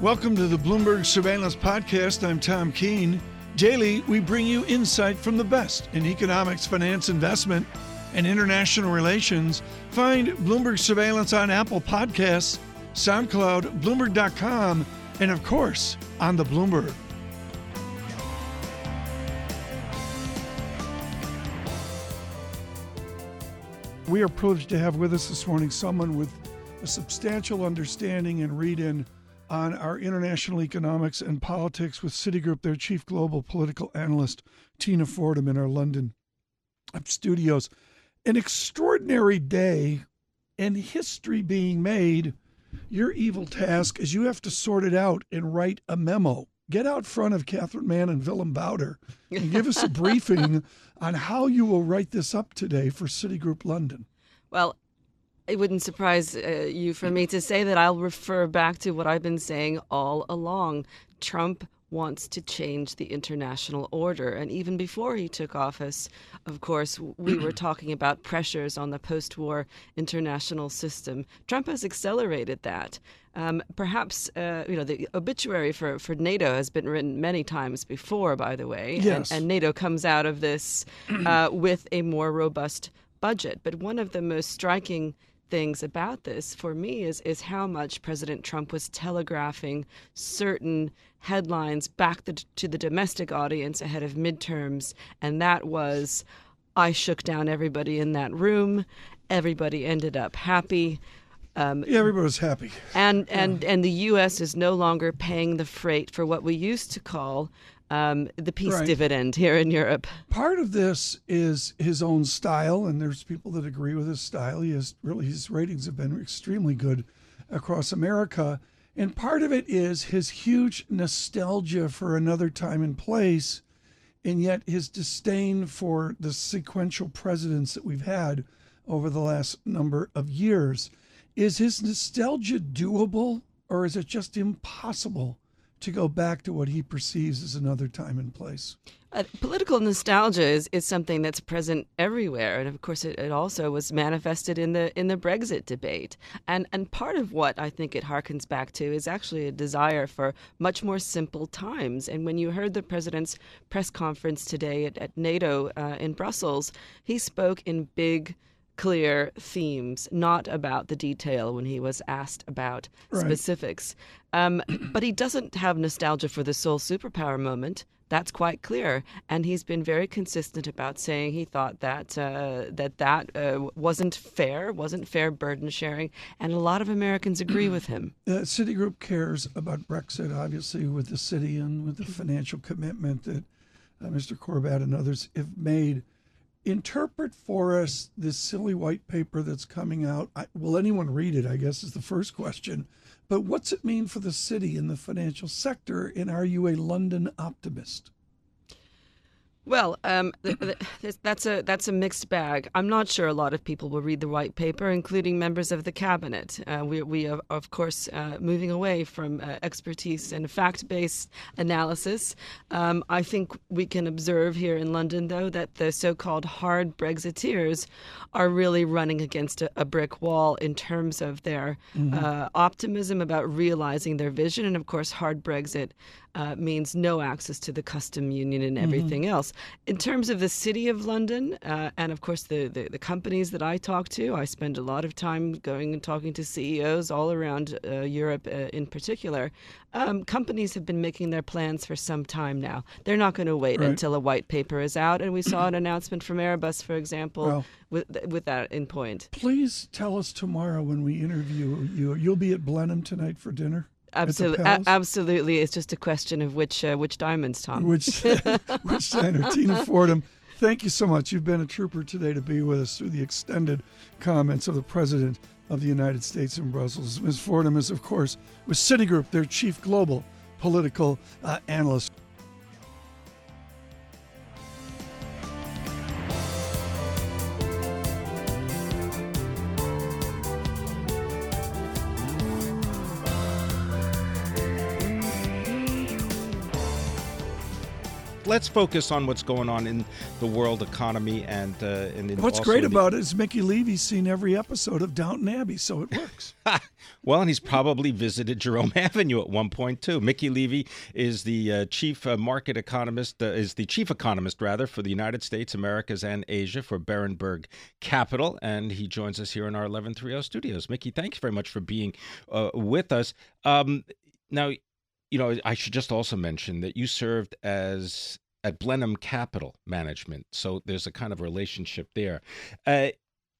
Welcome to the Bloomberg Surveillance Podcast. I'm Tom Keene. Daily, we bring you insight from the best in economics, finance, investment, and international relations. Find Bloomberg Surveillance on Apple Podcasts, SoundCloud, Bloomberg.com, and of course, on the Bloomberg. We are privileged to have with us this morning someone with a substantial understanding and read in on our international economics and politics with Citigroup, their chief global political analyst, Tina Fordham, in our London studios. An extraordinary day and history being made. Your evil task is you have to sort it out and write a memo. Get out front of Catherine Mann and Willem Buiter and give us a briefing on how you will write this up today for Citigroup London. Well, it wouldn't surprise uh, you for me to say that I'll refer back to what I've been saying all along. Trump wants to change the international order. And even before he took office, of course, we were talking about pressures on the post war international system. Trump has accelerated that. Um, perhaps, uh, you know, the obituary for, for NATO has been written many times before, by the way. Yes. And, and NATO comes out of this uh, with a more robust budget. But one of the most striking things about this for me is is how much President Trump was telegraphing certain headlines back the, to the domestic audience ahead of midterms, and that was, "I shook down everybody in that room. Everybody ended up happy." Um, yeah, everybody was happy. And and yeah. and the U.S. is no longer paying the freight for what we used to call um, the peace right. dividend here in Europe. Part of this is his own style, and there's people that agree with his style. He has really his ratings have been extremely good across America, and part of it is his huge nostalgia for another time and place, and yet his disdain for the sequential presidents that we've had over the last number of years. Is his nostalgia doable, or is it just impossible? To go back to what he perceives as another time and place. Uh, political nostalgia is, is something that's present everywhere, and of course, it, it, also was manifested in the in the Brexit debate. And and part of what I think it harkens back to is actually a desire for much more simple times. And when you heard the president's press conference today at, at NATO uh, in Brussels, he spoke in big clear themes, not about the detail when he was asked about right. specifics. Um, but he doesn't have nostalgia for the sole superpower moment. That's quite clear, and he's been very consistent about saying he thought that uh, that that uh, wasn't fair, wasn't fair burden sharing, and a lot of Americans agree with him. Uh, Citigroup cares about Brexit, obviously, with the city and with the financial commitment that uh, Mr. Corbat and others have made interpret for us this silly white paper that's coming out. I, will anyone read it? I guess is the first question. But what's it mean for the city and the financial sector? And are you a London optimist? Well, um, th- th- that's a that's a mixed bag. I'm not sure a lot of people will read the white paper, including members of the cabinet. Uh, we we are of course uh, moving away from uh, expertise and fact-based analysis. Um, I think we can observe here in London, though, that the so-called hard Brexiteers are really running against a, a brick wall in terms of their mm-hmm. Uh, optimism about realizing their vision, and of course, hard Brexit uh, means no access to the custom union and mm-hmm. everything mm-hmm. else. In terms of the City of London, uh, and of course the, the, the, companies that I talk to, I spend a lot of time going and talking to CEOs all around uh, Europe uh, in particular. Um, companies have been making their plans for some time now. They're not going to wait right. until a white paper is out. And we saw an announcement from Airbus, for example, well, with, with that in point. Please tell us tomorrow when we interview you. You'll be at Blenheim tonight for dinner. Absolutely, a- absolutely. It's just a question of which uh, which diamonds, Tom. Which which diner, Tina Fordham. Thank you so much. You've been a trooper today to be with us through the extended comments of the President of the United States in Brussels. Ms. Fordham is, of course, with Citigroup, their chief global political uh, analyst. Let's focus on what's going on in the world economy and uh, and what's great about it is Mickey Levy's seen every episode of Downton Abbey, so it works. well, and he's probably visited Jerome Avenue at one point too. Mickey Levy is the uh, chief uh, market economist, uh, is the chief economist rather for the United States, Americas, and Asia for Berenberg Capital, and he joins us here in our 1130 studios. Mickey, thanks very much for being uh, with us. Um, now, you know, I should just also mention that you served as at Blenheim Capital Management, so there's a kind of relationship there. Uh,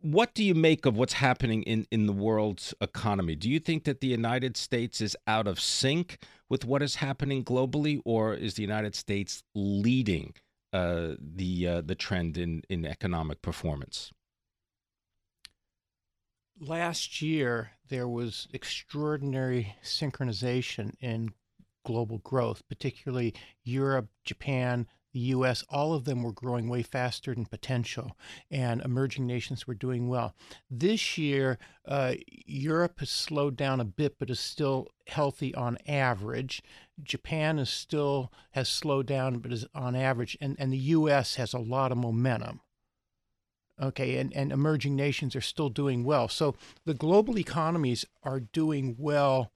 what do you make of what's happening in, in the world's economy? Do you think that the United States is out of sync with what is happening globally, or is the United States leading uh, the uh, the trend in, in economic performance? Last year, there was extraordinary synchronization in global growth, particularly Europe, Japan, the US, all of them were growing way faster than potential, and emerging nations were doing well. This year, uh, Europe has slowed down a bit, but is still healthy on average. Japan is still has slowed down, but is on average, and, and the US has a lot of momentum. Okay, and, and emerging nations are still doing well. So the global economies are doing well.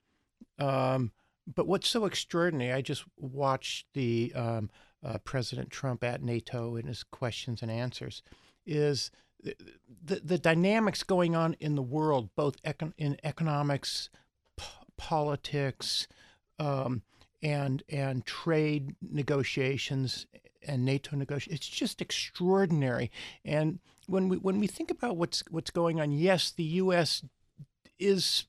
Um, but what's so extraordinary, I just watched the um, uh, President Trump at NATO in his questions and answers, is the, the dynamics going on in the world, both econ- in economics, p- politics, um, and and trade negotiations and NATO negotiations. It's just extraordinary. And when we when we think about what's what's going on, yes, the U.S. is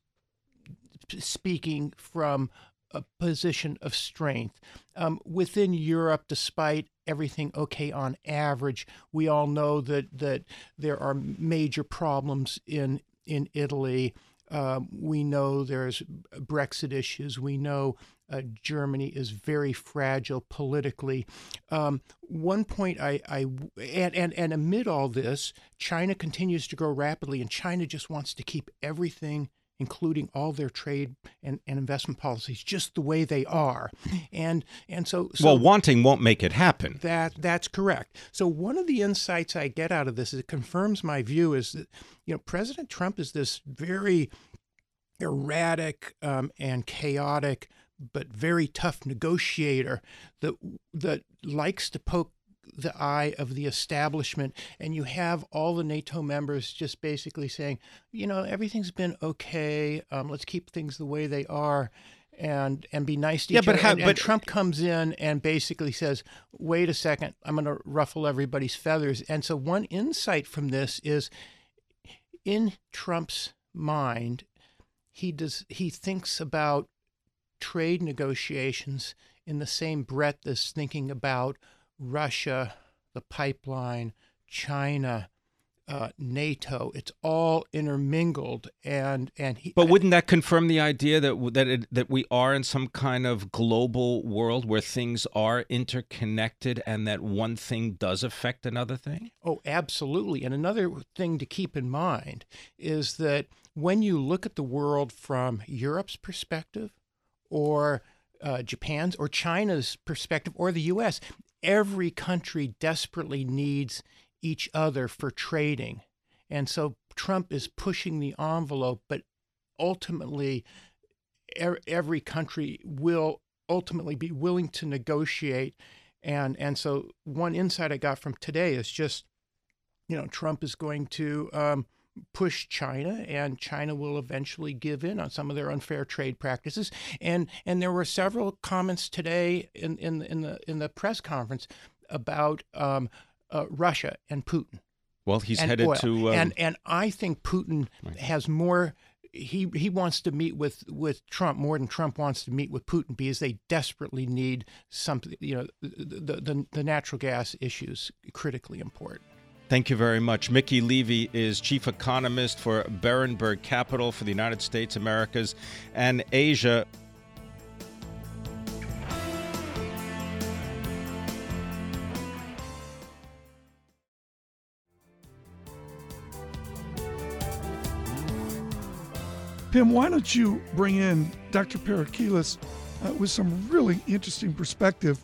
speaking from a position of strength. Um, within Europe, despite everything okay on average, we all know that that there are major problems in in Italy. Um, we know there's Brexit issues. We know uh, Germany is very fragile politically. Um, one point I, I and, and and amid all this, China continues to grow rapidly, and China just wants to keep everything including all their trade and, and investment policies just the way they are. And and so, so Well, wanting won't make it happen. That that's correct. So one of the insights I get out of this is it confirms my view is that you know President Trump is this very erratic um, and chaotic but very tough negotiator that that likes to poke the eye of the establishment, and you have all the NATO members just basically saying, you know, everything's been okay. Um, let's keep things the way they are. And and be nice to yeah, each but other. How, and, but and Trump comes in and basically says, "Wait a second, I'm going to ruffle everybody's feathers." And so one insight from this is, in Trump's mind, he does he thinks about trade negotiations in the same breadth as thinking about Russia, the pipeline, China, uh, NATO. It's all intermingled, and and he. But wouldn't that confirm the idea that that it, that we are in some kind of global world where things are interconnected, and that one thing does affect another thing? Oh, absolutely. And another thing to keep in mind is that when you look at the world from Europe's perspective, or uh, Japan's or China's perspective, or the U.S., every country desperately needs each other for trading. And so Trump is pushing the envelope, but ultimately, er- every country will ultimately be willing to negotiate. And, and so, one insight I got from today is just, you know, Trump is going to um, push China, and China will eventually give in on some of their unfair trade practices. And and there were several comments today in in, in the in the press conference about um, uh, Russia and Putin. Well, he's headed oil. to um... and and I think Putin Right. has more. He he wants to meet with with Trump more than Trump wants to meet with Putin because they desperately need something. You know, the the, the natural gas issues critically important. Thank you very much. Mickey Levy is chief economist for Berenberg Capital for the United States, Americas, and Asia. Pim, why don't you bring in Dr. Parakilas uh, with some really interesting perspective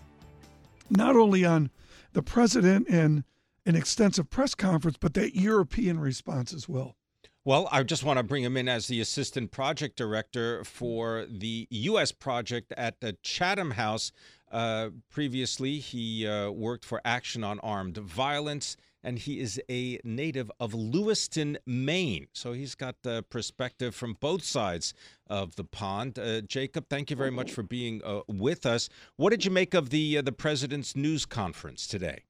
not only on the president and an extensive press conference, but that European response as well. Well, I just want to bring him in as the assistant project director for the U.S. project at the Chatham House. Uh, previously, he uh, worked for Action on Armed Violence, and he is a native of Lewiston, Maine. So he's got the perspective from both sides of the pond. Uh, Jacob, thank you very much for being uh, with us. What did you make of the uh, the president's news conference today?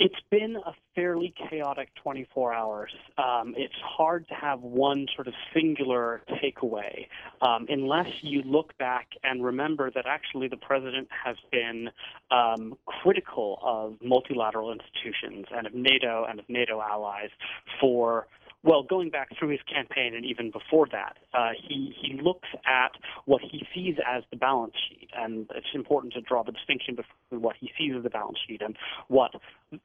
It's been a fairly chaotic 24 hours. Um, it's hard to have one sort of singular takeaway um, unless you look back and remember that actually the president has been um, critical of multilateral institutions and of NATO and of NATO allies for well, going back through his campaign and even before that, uh, he he looks at what he sees as the balance sheet, and it's important to draw the distinction between what he sees as the balance sheet and what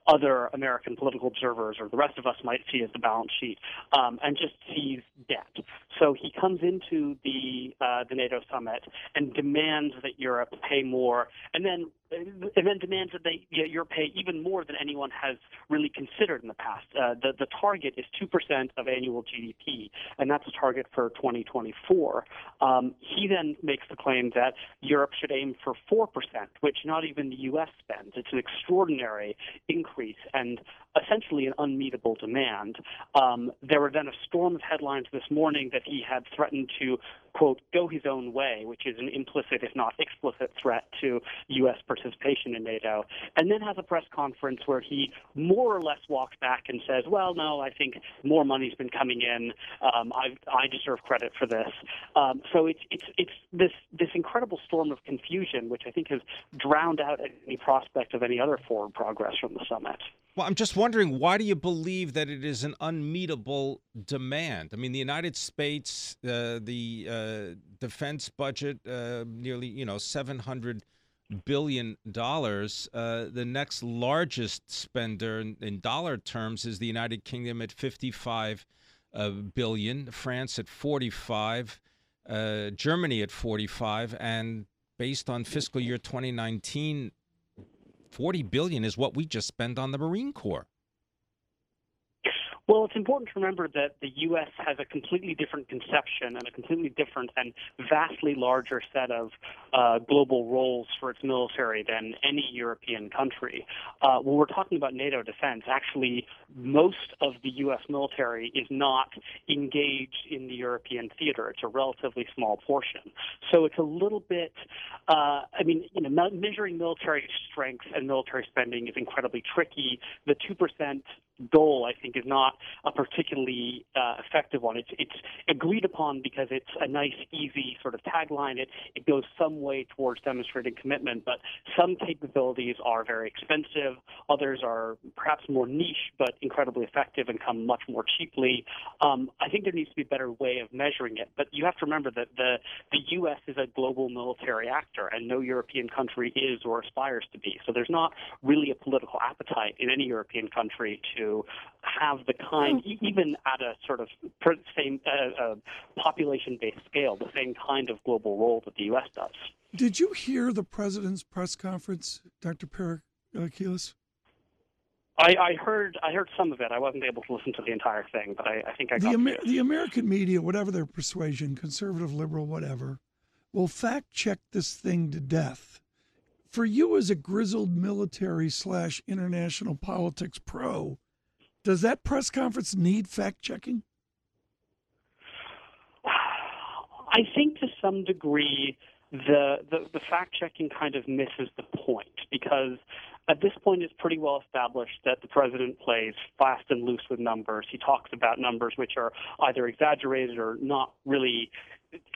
other American political observers or the rest of us might see as the balance sheet, um, and just sees debt. So he comes into the uh, the NATO summit and demands that Europe pay more, and then and then demands that they you know, Europe pay even more than anyone has really considered in the past. Uh, the the target is two percent of annual GDP, and that's a target for 2024. Um, he then makes the claim that Europe should aim for four percent, which not even the U.S. spends. It's an extraordinary increase and essentially an unmeetable demand. Um, there were then a storm of headlines this morning that he had threatened to quote go his own way, which is an implicit, if not explicit, threat to U.S. participation in NATO, and then has a press conference where he more or less walks back and says, "Well, no, I think more money's been coming in. Um, I, I deserve credit for this." Um, so it's it's it's this this incredible storm of confusion, which I think has drowned out any prospect of any other forward progress from the summit. Well, I'm just wondering, why do you believe that it is an unmeetable demand? I mean, the United States, uh, the uh, defense budget, uh, nearly, you know, 700 billion dollars. Uh, the next largest spender in, in, dollar terms is the United Kingdom at 55 uh, billion, France at 45, uh, Germany at 45, and based on fiscal year 2019 40 billion is what we just spent on the Marine Corps. Well, it's important to remember that the U.S. has a completely different conception and a completely different and vastly larger set of uh, global roles for its military than any European country. Uh, when we're talking about NATO defense, actually, most of the U.S. military is not engaged in the European theater. It's a relatively small portion. So it's a little bit, uh, I mean, you know, measuring military strength and military spending is incredibly tricky. The 2% goal, I think, is not a particularly uh, effective one. It's it's agreed upon because it's a nice, easy sort of tagline. It it goes some way towards demonstrating commitment, but some capabilities are very expensive. Others are perhaps more niche, but incredibly effective and come much more cheaply. Um, I think there needs to be a better way of measuring it. But you have to remember that the the U.S. is a global military actor, and no European country is or aspires to be. So there's not really a political appetite in any European country to have the kind, even at a sort of same uh, uh, population-based scale, the same kind of global role that the U.S. does. Did you hear the president's press conference, Dr. Parakilas? I, I, heard I heard some of it. I wasn't able to listen to the entire thing, but I, I think I got the, Amer- the American media, whatever their persuasion, conservative, liberal, whatever, will fact check this thing to death. For you, as a grizzled military slash international politics pro, does that press conference need fact checking? I think to some degree the, the, the fact checking kind of misses the point because at this point it's pretty well established that the president plays fast and loose with numbers. He talks about numbers which are either exaggerated or not really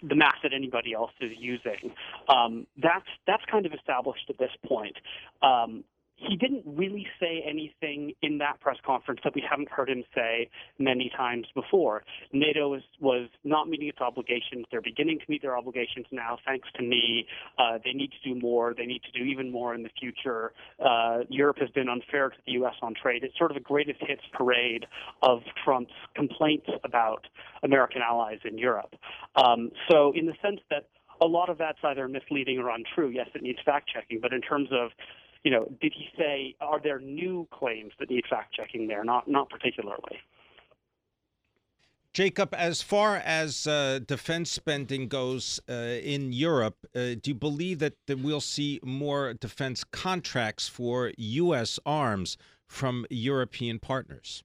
the math that anybody else is using. Um, that's that's kind of established at this point. Um, he didn't really say anything in that press conference that we haven't heard him say many times before. NATO was, was not meeting its obligations. They're beginning to meet their obligations now, thanks to me. Uh, they need to do more. They need to do even more in the future. Uh, Europe has been unfair to the U.S. on trade. It's sort of a greatest hits parade of Trump's complaints about American allies in Europe. Um, so, in the sense that a lot of that's either misleading or untrue. Yes, it needs fact checking, but in terms of you know, did he say are there new claims that need fact checking there? Not not particularly. Jacob, as far as uh, defense spending goes uh, in Europe, uh, do you believe that, that we'll see more defense contracts for U.S. arms from European partners?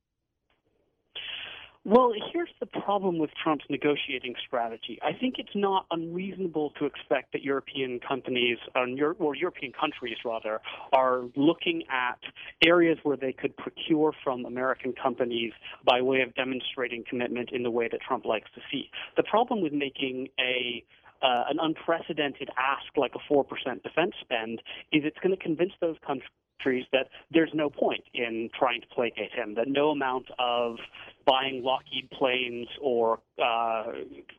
Well, here's the problem with Trump's negotiating strategy. I think it's not unreasonable to expect that European companies, or European countries rather, are looking at areas where they could procure from American companies by way of demonstrating commitment in the way that Trump likes to see. The problem with making a uh, an unprecedented ask like a 4% defense spend is it's going to convince those countries that there's no point in trying to placate him, that no amount of buying Lockheed planes or uh,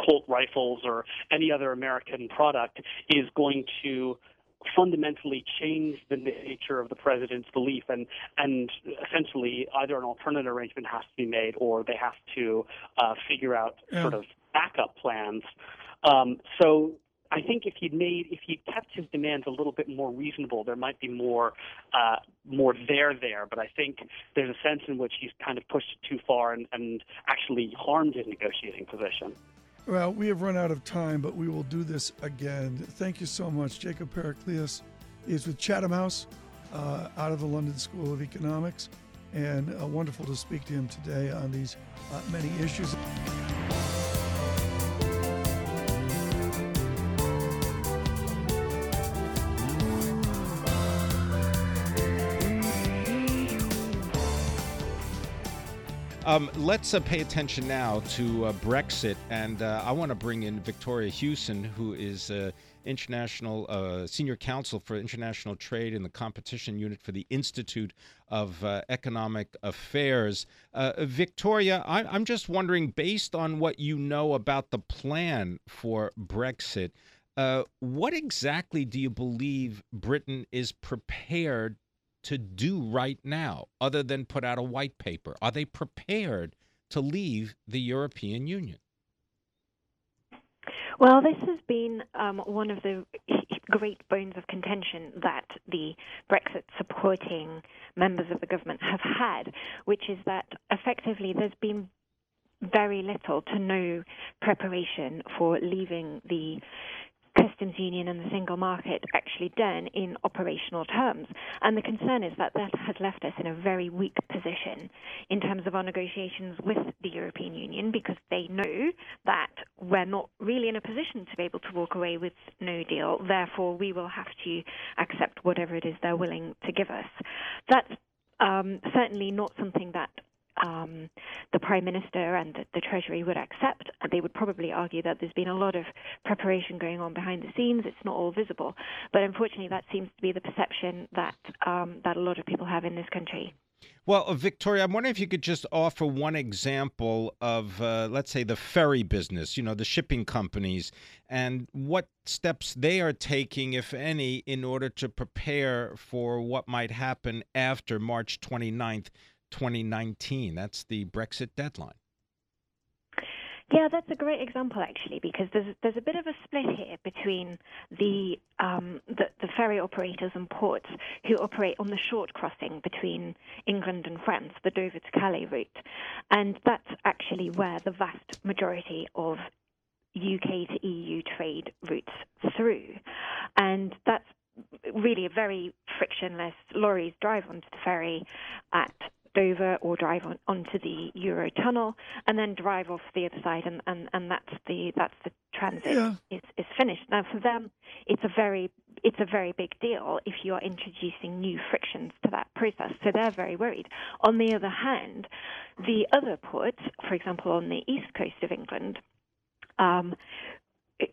Colt rifles or any other American product is going to fundamentally change the nature of the president's belief and and essentially either an alternative arrangement has to be made or they have to uh, figure out yeah. sort of backup plans um, so I think if he'd made if he kept his demands a little bit more reasonable, there might be more uh, more there there. But I think there's a sense in which he's kind of pushed it too far and, and actually harmed his negotiating position. Well, we have run out of time, but we will do this again. Thank you so much. Jacob Parakilas is with Chatham House uh, out of the London School of Economics, and uh, wonderful to speak to him today on these uh, many issues. Um, let's uh, pay attention now to uh, Brexit, and uh, I want to bring in Victoria Hewson, who is uh, international uh, senior counsel for international trade in the competition unit for the Institute of uh, Economic Affairs. Victoria, I- I'm just wondering, based on what you know about the plan for Brexit, what exactly do you believe Britain is prepared to do right now other than put out a white paper? Are they prepared to leave the European Union? Well, this has been um, one of the great bones of contention that the Brexit supporting members of the government have had, which is that effectively there's been very little to no preparation for leaving the customs union and the single market actually done in operational terms. And the concern is that that has left us in a very weak position in terms of our negotiations with the European Union because they know that we're not really in a position to be able to walk away with no deal. Therefore, we will have to accept whatever it is they're willing to give us. That's um, certainly not something that um, the Prime Minister and the, the, Treasury would accept. They would probably argue that there's been a lot of preparation going on behind the scenes. It's not all visible, but unfortunately, that seems to be the perception that um, that a lot of people have in this country. Well, uh, Victoria, I'm wondering if you could just offer one example of, uh, let's say, the ferry business, you know, the shipping companies, and what steps they are taking, if any, in order to prepare for what might happen after March 29th, 2019. That's the Brexit deadline. Yeah, that's a great example actually, because there's there's a bit of a split here between the, um, the the, ferry operators and ports who operate on the short crossing between England and France, the Dover to Calais route, and that's actually where the vast majority of UK to EU trade routes through, and that's really a very frictionless. Lorries drive onto the ferry at Dover or drive on, onto the Eurotunnel and then drive off the other side, and, and, and that's the that's the transit yeah. is, is finished. Now for them, it's a very it's a very big deal if you are introducing new frictions to that process. So they're very worried. On the other hand, the other ports, for example, on the east coast of England, um,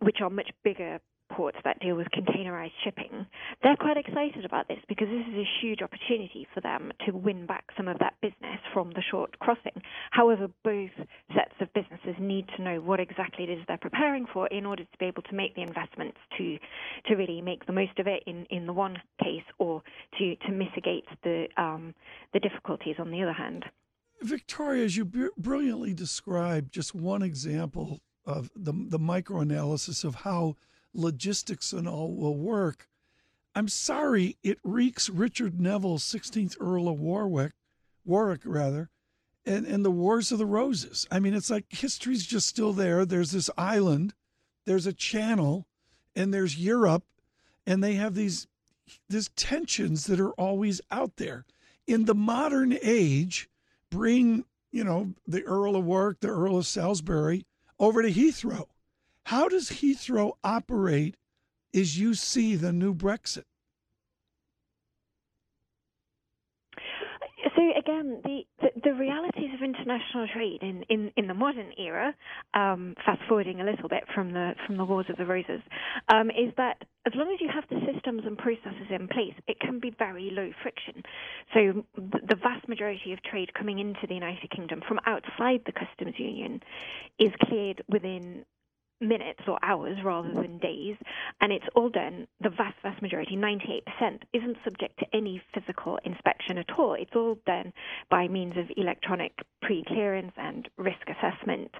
which are much bigger ports that deal with containerized shipping, they're quite excited about this because this is a huge opportunity for them to win back some of that business from the short crossing. However, both sets of businesses need to know what exactly it is they're preparing for in order to be able to make the investments to to really make the most of it in, in the one case or to, to mitigate the um, the difficulties on the other hand. Victoria, as you br- brilliantly described, just one example of the the microanalysis of how logistics and all will work. I'm sorry, it reeks Richard Neville, 16th Earl of Warwick, Warwick rather, and, and the Wars of the Roses. I mean, it's like history's just still there. There's this island, there's a channel, and there's Europe, and they have these these tensions that are always out there. In the modern age, bring, you know, the Earl of Warwick, the Earl of Salisbury over to Heathrow. How does Heathrow operate as you see the new Brexit? So again, the, the, the realities of international trade in, in, in the modern era, um, fast forwarding a little bit from the from the Wars of the Roses, um, is that as long as you have the systems and processes in place, it can be very low friction. So the vast majority of trade coming into the United Kingdom from outside the customs union is cleared within minutes or hours rather than days, and it's all done, the vast, vast majority, 98%, isn't subject to any physical inspection at all. It's all done by means of electronic pre clearance and risk assessment.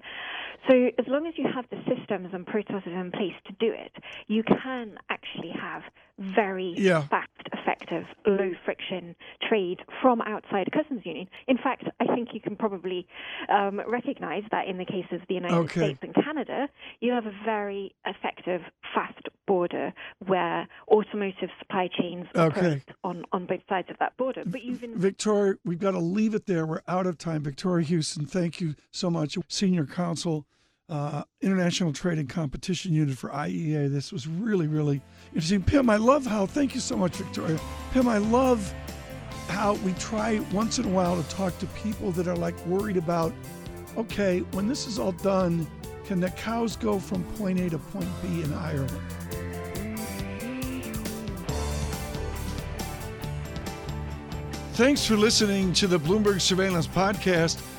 So, as long as you have the systems and processes in place to do it, you can actually have very yeah. fast, effective, low friction trade from outside a customs union. In fact, I think you can probably um, recognize that in the case of the United okay. States and Canada, you have a very effective, fast border where automotive supply chains okay. on, on both sides of that border. But you've in- Victoria, we've got to leave it there. We're out of time. Victoria Hewson, thank you so much. Senior Counsel, uh, International Trade and Competition Unit for IEA. This was really, really interesting. Pim, I love how, thank you so much, Victoria. Pim, I love how we try once in a while to talk to people that are like worried about, okay, when this is all done, can the cows go from point A to point B in Ireland? Thanks for listening to the Bloomberg Surveillance Podcast.